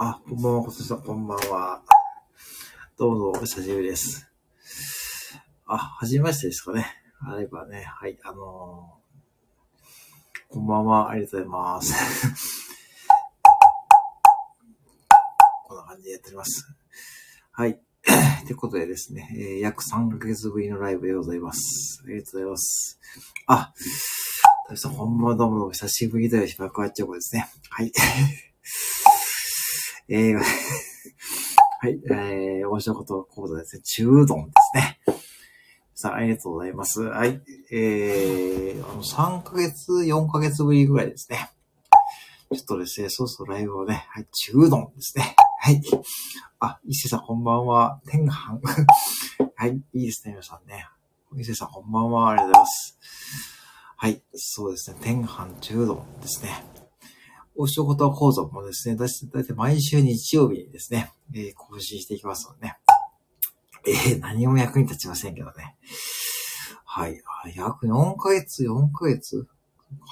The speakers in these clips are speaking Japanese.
あ、こんばんは、こさん、こんばんは。どうも、お久しぶりです。あ、はじめましてですかね。あればね、はい、あのー、こんばんは、ありがとうございます。こんな感じでやっております。はい。ということでですね、えー、約3ヶ月ぶりのライブでございます。ありがとうございます。あ、大さん、こんばんは、どうもどうも、久しぶりだよ、しばくわっちゃうですね。はい。えー、はい、えー、面白いこと講座ですね。中丼ですね。さあ、ありがとうございます。はい、えー、あの、3ヶ月、4ヶ月ぶりぐらいですね。ちょっとですね、そうそうライブをね、はい、中丼ですね。はい。あ、伊勢さんこんばんは。天飯。はい、いいですね、皆さんね。伊勢さんこんばんは。ありがとうございます。はい、そうですね。天飯中丼ですね。お仕事講座もですね、だいたい毎週日曜日にですね、えー、更新していきますのでね。えー、何も役に立ちませんけどね。はい。約4ヶ月、4ヶ月？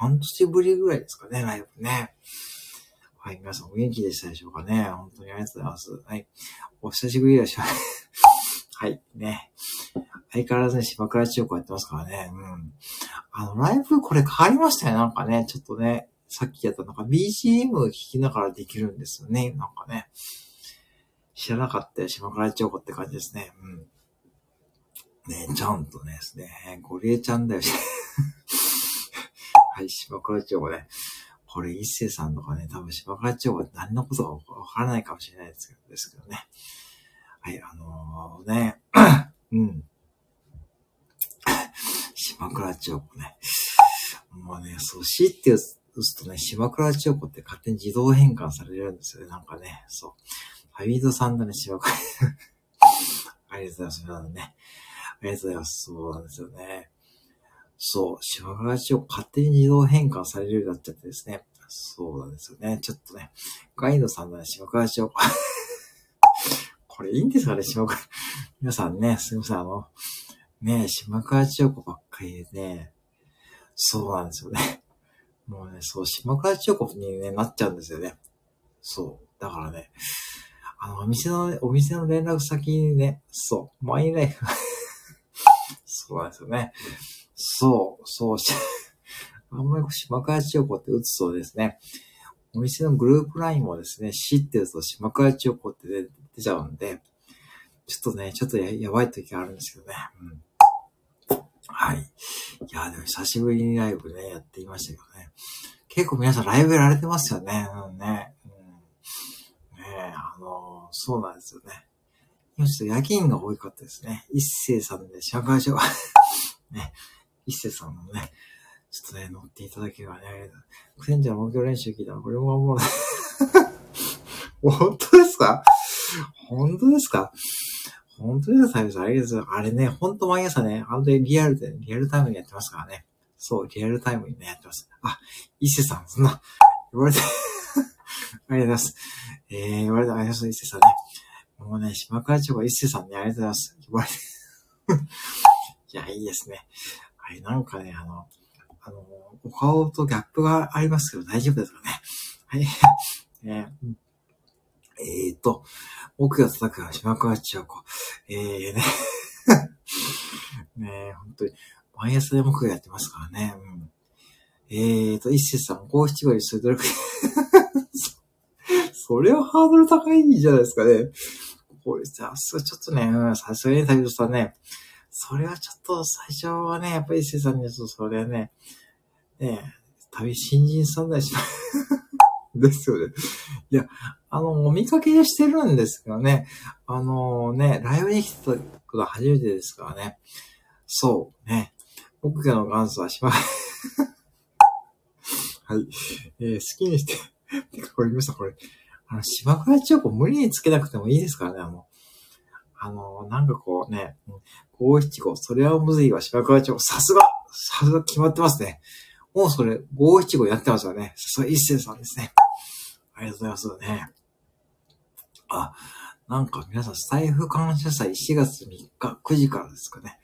半年ぶりぐらいですかね、ライブね。はい。皆さんお元気でしたでしょうかね？本当にありがとうございます。はい。お久しぶりでしょ。はい。ね。相変わらずね、芝倉千代子やってますからね。うん。あの、ライブこれ変わりましたね。なんかね、ちょっとね、さっきやったなんか BGM を聞きながらできるんですよね。なんかね。知らなかったよ。島倉千代子って感じですね。うん。ねちゃんとねですね。ゴリエちゃんだよ。はい、島倉千代子ね。これ、一世さんとかね、多分島倉千代子って何のことかわからないかもしれないですけどですけどね。はい、あのー、ね、うん。島倉千代子ね。もうね、そう、死っていうそうするとね、島倉千代子って勝手に自動変換されるんですよね。なんかね、そう。ハイビードさんだね、島倉。ありがとうございます。ね。ありがとうございます。そうなんですよね。そう。島倉千代子勝手に自動変換されるようになっちゃってですね。そうなんですよね。ちょっとね、ガイドさんだね、島倉千代子。これいいんですかね、島倉。皆さんね、すみません、あの、ね、島倉千代子ばっかりでね、そうなんですよね。もうね、そう、島倉千代子に、ね、なっちゃうんですよね。そう。だからね、あの、お店の、お店の連絡先にね、そう、マイライフ。そうなんですよね。そう、そう、あんまり島倉千代子って打つとですね、お店のグループラインもですね、知ってると島倉千代子って出出ちゃうんで、ちょっとね、ちょっとややばい時があるんですけどね。うんはい。いや、でも久しぶりにライブね、やっていましたけどね。結構皆さんライブやられてますよね。うんね。うん、ねえあのー、そうなんですよね。今ちょっと夜勤が多かったですね。一星さんで、社会上、ね、一星さんもね、ちょっとね、乗っていただければね、クセンジャーの目標練習聞いたら、これももう、本当ですか？本当ですか？本当ですか、あれです。あれね、本当毎朝ね、本当にリアルで、リアルタイムにやってますからね。そう、リアルタイムにね、やってます。あ、伊勢さん、そんな、言われて ありがとうございます。えー、言われてありがとうございます、伊勢さんね。もうね、島倉町が伊勢さんにありがとうございます。言われて いや、いいですね。あれ、なんかね、あの、あの、お顔とギャップがありますけど大丈夫ですかね。はい。ね、えーと、奥が叩く島倉千代子。えーね。ねえ、本当に、毎朝で僕がやってますからね。うん、えーと、一世さん、五七五にする努力。それはハードル高いんじゃないですかね。これさ、ちょっとね、さすがに大丈夫さんね、それはちょっと最初はね、やっぱり一世さんにちょっとそれはね、ね旅新人さんだし、ですよね。いや、あの、お見かけしてるんですけどね。あのね、ライブに来たことは初めてですからね。そうね。僕がの元祖はしま、はい。えー、好きにして、て かこれ見ました、これ。あの、島倉千代子無理につけなくてもいいですからね、あの。あの、なんかこうね、五七五、それはむずいわ、島倉千代子。さすがさすが決まってますね。もうそれ、五七五やってますよね。さすが一世さんですね。ありがとうございますね。あ、なんか皆さん、スタイフ感謝祭4月3日、9時からですかね。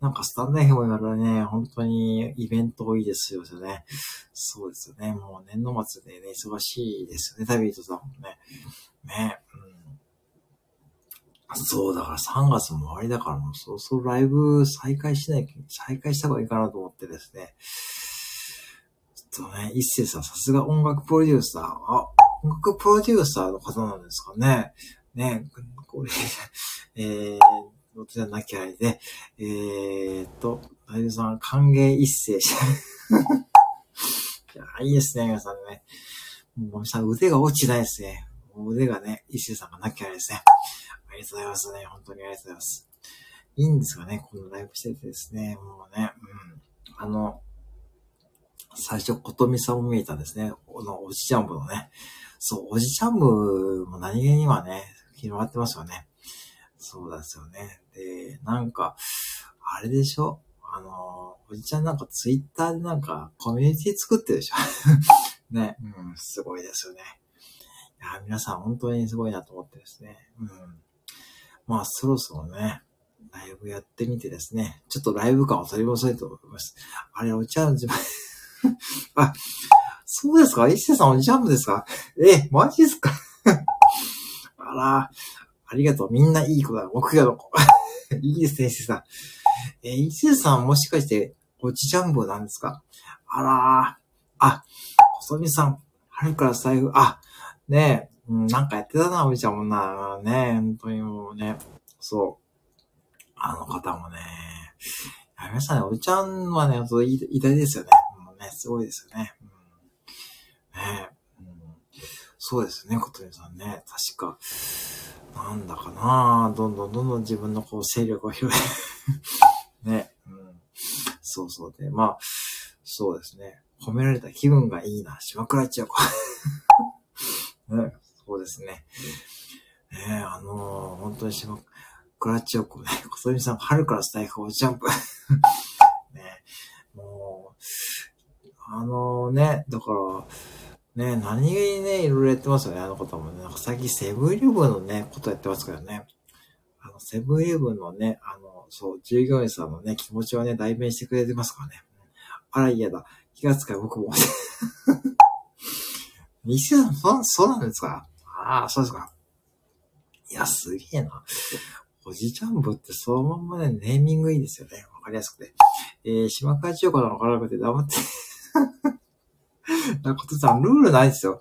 なんかスタンド FM やらね、本当にイベント多いですよね。そうですよね。もう年度末でね、忙しいですよね、タビートさんもね。ね、うん。そう、だから3月も終わりだからもうそろそろライブ再開しない、再開した方がいいかなと思ってですね。ちょっとね、一世さん、さすが音楽プロデューサー。あ、音楽プロデューサーの方なんですかね。ね、これ、えー、どちらなきゃあれで、えー、っと、大丈さん、歓迎一世。いや、いいですね、皆さんね。もう、さん、腕が落ちないですね。腕がね、一世さんがなきゃあれですね。ありがとうございますね。本当にありがとうございます。いいんですかね、このライブしててですね。もうね、うん。あの、最初、ことみさんも見えたんですね。このおじちゃんぶのね。そう、おじちゃんぶも何気にはね、広がってますよね。そうですよね。で、なんか、あれでしょ？あの、おじちゃんなんかツイッターでなんかコミュニティ作ってるでしょ？ね、うん、すごいですよね。いや、皆さん本当にすごいなと思ってですね。うん。まあ、そろそろね、ライブやってみてですね、ちょっとライブ感を取り戻したいと思います。あれ、お茶の自分 あ、そうですか？一世さんおじちゃんもですか？え、マジですか？あら、ありがとう。みんないい子だ。僕がの子。いいですね、伊勢さん。えー、伊勢さんもしかして、おじジャンボなんですか？あら。あ、細見さん、春から財布、あ、ねえ、うん、なんかやってたな、おじちゃんもな。ねえ、本当にもうね、そう。あの方もね、やめましたね。おじちゃんはね、偉大ですよね。もうね、すごいですよね。うん、そうですね、ことりさんね。確か、なんだかなどんどんどんどん自分のこう勢力を広げ ね、うん。そうそうで、まあ、そうですね。褒められた気分がいいな。島倉千代子。ね、そうですね。ねあのー、本当に島倉千代子ね、小鳥さん、春からスタイフをジャンプ。ね、もう、あのー、ね、だから、ね、何気にね、いろいろやってますよね、あの方もね。なんか最近セブンイレブンのね、ことやってますからね。あの、セブンイレブンのね、あの、そう、従業員さんのね、気持ちをね、代弁してくれてますからね。あら、嫌だ。気がつか僕も。西田さん、そうなんですか？ああ、そうですか。いや、すげえな。おじちゃんぶってそのまんまね、ネーミングいいですよね。わかりやすくて。えー、島川千代子なのからなくて黙って なことさん、ルールないですよ。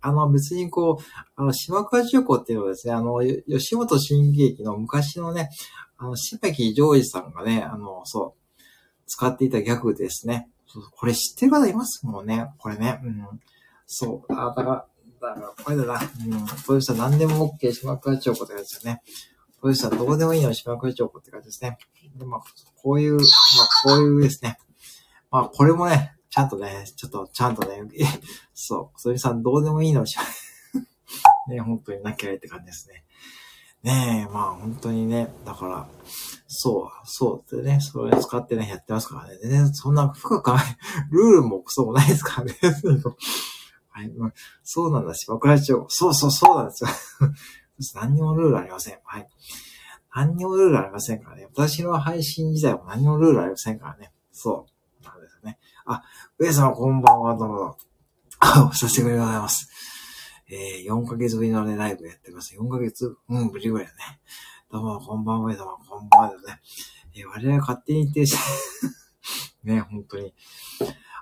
あの、別にこう、あの、島川重工っていうのはですね、あの、吉本新喜劇の昔のね、あの、柴木ジョージさんがね、あの、そう、使っていたギャグですね。これ知ってる方いますもんね。これね。うん。そう。あ、だから、だから、これだな。うん。そういう人は何でも OK、島倉彫子って感じですよね。そういう人はどうでもいいの島倉彫子って感じですね。で、まあ、こういう、まあ、こういうですね。まあ、これもね、ちゃんとね、ちょっと、ちゃんとね、そう、それさんどうでもいいのし ね、本当になきゃいって感じですね。ねえ、まあ本当にね、だから、そう、そうってね、それ使ってね、やってますからね。でね、そんな深くルールもクソもないですからね。はい、まあ、そうなんだし、僕は一応、そうそうそうなんですよ。何にもルールありません。はい。何にもルールありませんからね。私の配信自体も何にもルールありませんからね。そう。なんですよね。あ、上様こんばんは、どうも。あお久しぶりでございます。えー、4ヶ月ぶりのね、ライブやってます。4ヶ月、うん、ぶりぐらいだね。どうも、こんばんは、上様、こんばんはね。えー、我々勝手に停止。ね、本当に。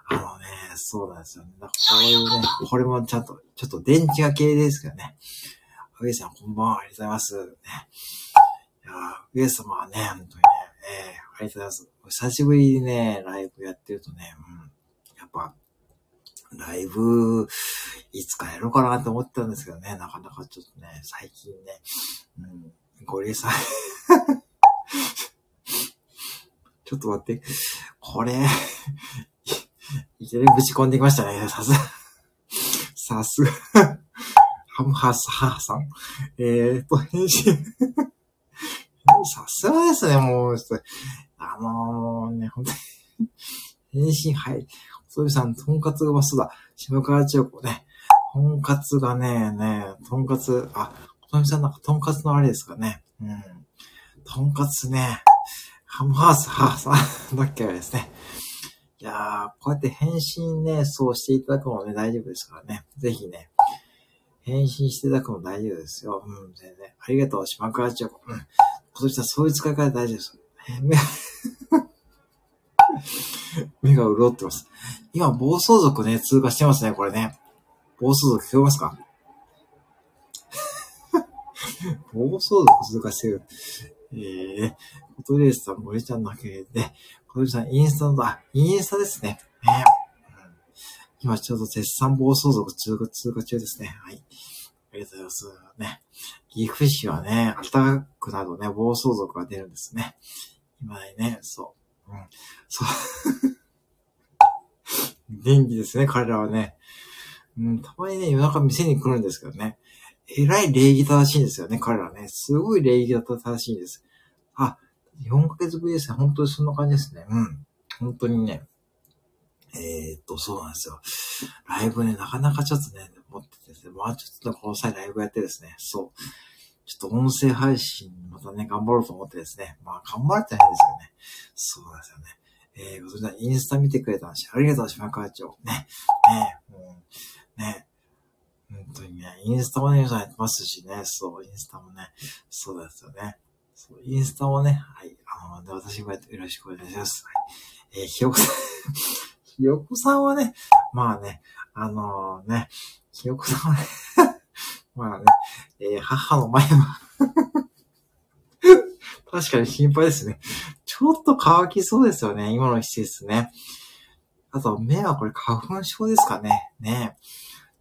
あのね、そうなんですよね。なんかこういうね、これもちゃんと、ちょっと電池が系ですけどね。上様、こんばんは、ありがとうございます。ね、いや上様はね、本当にね、えー、ありがとうございます。久しぶりにね、ライブやってるとね、うんぱ、ライブ、いつかやろうかなと思ったんですけどね、なかなかちょっとね、最近ね、うん、ごりさん ちょっと待って、これいきなりぶち込んできましたね、さすが。さすが。ハムハスハーさん。えーと、返信 さすがですね、もう、あのー、ね、本当に返信はい。そういうさん、とんかつがまそうだ。島川千代子ね。とんかつがね、ね、とんかつ、あ、とみさんなんか、とんかつのあれですかね。うん。とんかつね。ハムハース、ハーさんだっけですね。いやー、こうやって返信ね、そうしていただくのもね、大丈夫ですからね。ぜひね、返信していただくも大丈夫ですよ。うん、全然。ありがとう、島倉千代子。うん。今年はそういう使い方大丈夫です。目が潤ってます。今、暴走族ね、通過してますね、これね。暴走族聞こえますか？暴走族通過してる。えー、コトレースさん、森ちゃんのけで、コトレースさん、インスタの、あ、インスタですね。ね今ちょうど絶賛暴走族通過、通過中ですね。はい。ありがとうございます。ね。岐阜市はね、暖かくなるとね、暴走族が出るんですね。今ね、そう。うん。そう。元気ですね、彼らはね。うん、たまにね、夜中店に来るんですけどね。えらい礼儀正しいんですよね、彼らね。すごい礼儀正しいんです。あ、4ヶ月ぶりですね。本当にそんな感じですね。うん。本当にね。えー、っと、そうなんですよ。ライブね、なかなかちょっとね、持っててまあちょっとこの際ライブやってですね、そう。ちょっと音声配信またね、頑張ろうと思ってですね、まあ頑張ってないんですよね。そうですよね。えー、それではインスタ見てくれたし、ありがとう、島川町。ね。ね。う、ね。本当にね、インスタもね、皆さんやってますしね、そう、インスタもね、そうですよね。そう、インスタもね、はい、あの、で私もよろしくお願いします。はい、えー、ひよこさん、ひよこさんはね、まあね、あのー、ね、ひよこさんはねまあね、えー、母の前は 確かに心配ですね。ちょっと乾きそうですよね、今の季節ね。あと、目はこれ花粉症ですかね。ね。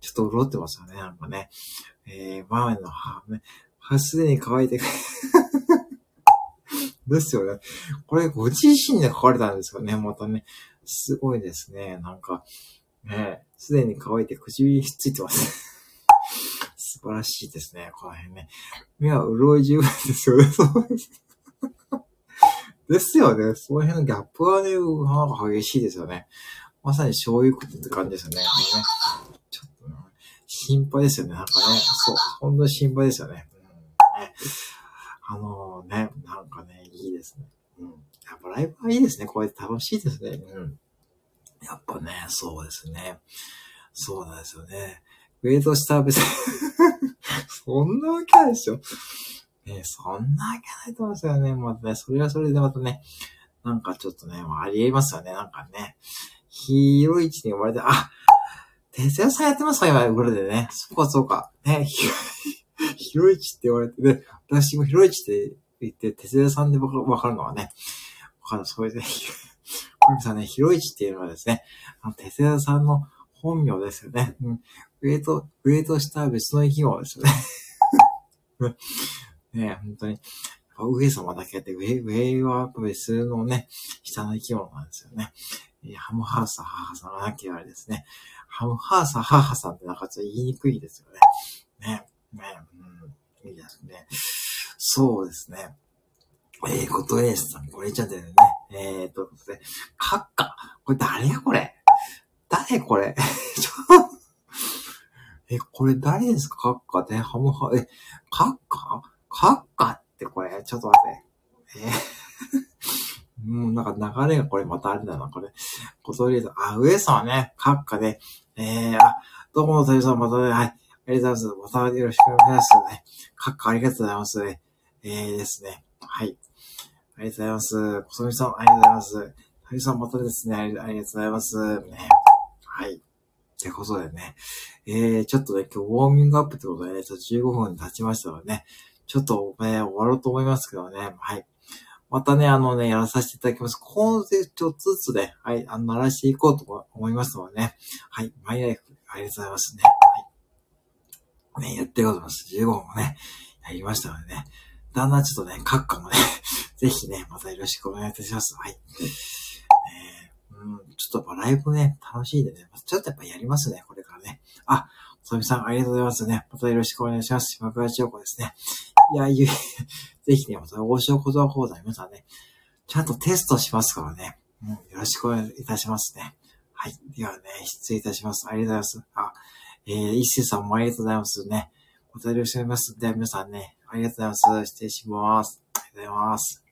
ちょっと潤ってますよね、なんかね。えー、前の歯、ね、歯すでに乾いて ですよね。これご自身で書かれたんですよね、またね。すごいですね。なんか、ね、すでに乾いて唇ひっついてます素晴らしいですね、この辺ね。目は潤い十分ですよね、そうです。ですよね。その辺のギャップはね、なんか激しいですよね。まさに醤油って感じですよね。ね心配ですよね。なんかね、そう、本当に心配ですよね。うん、ねあのね、なんかね、いいですね。うん。やっぱライブはいいですね。こうやって楽しいですね。うん。やっぱね、そうですね。そうなんですよね。ウェイトした別にそんなわけないでしょ。ねそんなわけないと思うんですよね。またね、それはそれでまたね、なんかちょっとね、ありえますよね。なんかね、ヒーロー市に呼ばれて、あ、哲也さんやってますか今、裏でね。そうか、そうか。ね、ひろいちって言われてね、私もひろいちって言って、哲也さんでわかるのはね、わかる、それで、これさんね、ひろいちっていうのはですね、あの、哲也さんの本名ですよね。うん。上と、上と下は別の生き物ですよね。ね本当に。上様だけで、上、上は別のね、下の生き物なんですよね。ハムハーサー母さんがなきゃあれですね。ハムハーサー母さんってなんかちょっと言いにくいですよね。ね。ね。うん。いいですね。そうですね。えー、ことエースさん、これちゃってるね。えー、ということで、カッカ。これ誰やこれ？誰これ、え、これ誰ですか？カッカで、ハムハ、え、カッカカッカってこれ、ちょっと待って。え、もうなんか流れがこれまたあれだな、これ。ことりあえず、あ、上さんね、カッカで、えー、あ、どうも、たゆさん、またね、はい。ありがとうございます。またよろしくお願いしますね。カッカありがとうございます。えーですね。はい。ありがとうございます。こそみさん、ありがとうございます。たゆさん、またですね、ありがとうございます。ね。はい。ってことでね。えー、ちょっとね、今日ウォーミングアップってことでね、ちょっと15分経ちましたのでね、ちょっとね、終わろうと思いますけどね。はい。またね、あのね、やらさせていただきます。このでちょっとずつね、はい、あの、鳴らしていこうと思いますのでね。はい、マイライフ、ありがとうございますね。はい。ね、やっていこうと思います。15分もね、やりましたのでね。だんだんちょっとね、閣下もね、ぜひね、またよろしくお願いいたします。はい。ちょっとやっぱライブね、楽しいんでね、ちょっとやっぱやりますね、これからね。あ、そみさん、ありがとうございますね。またよろしくお願いします。島倉千代子ですね。いや、ゆ、ぜひね、また、大塩言葉講座皆さんね、ちゃんとテストしますからね。うん、よろしくお願いいたしますね。はい。ではね、失礼いたします。ありがとうございます。あ、えー、一世さんもありがとうございますね。お便りをしております。では皆さんね、ありがとうございます。失礼します。ありがとうございます。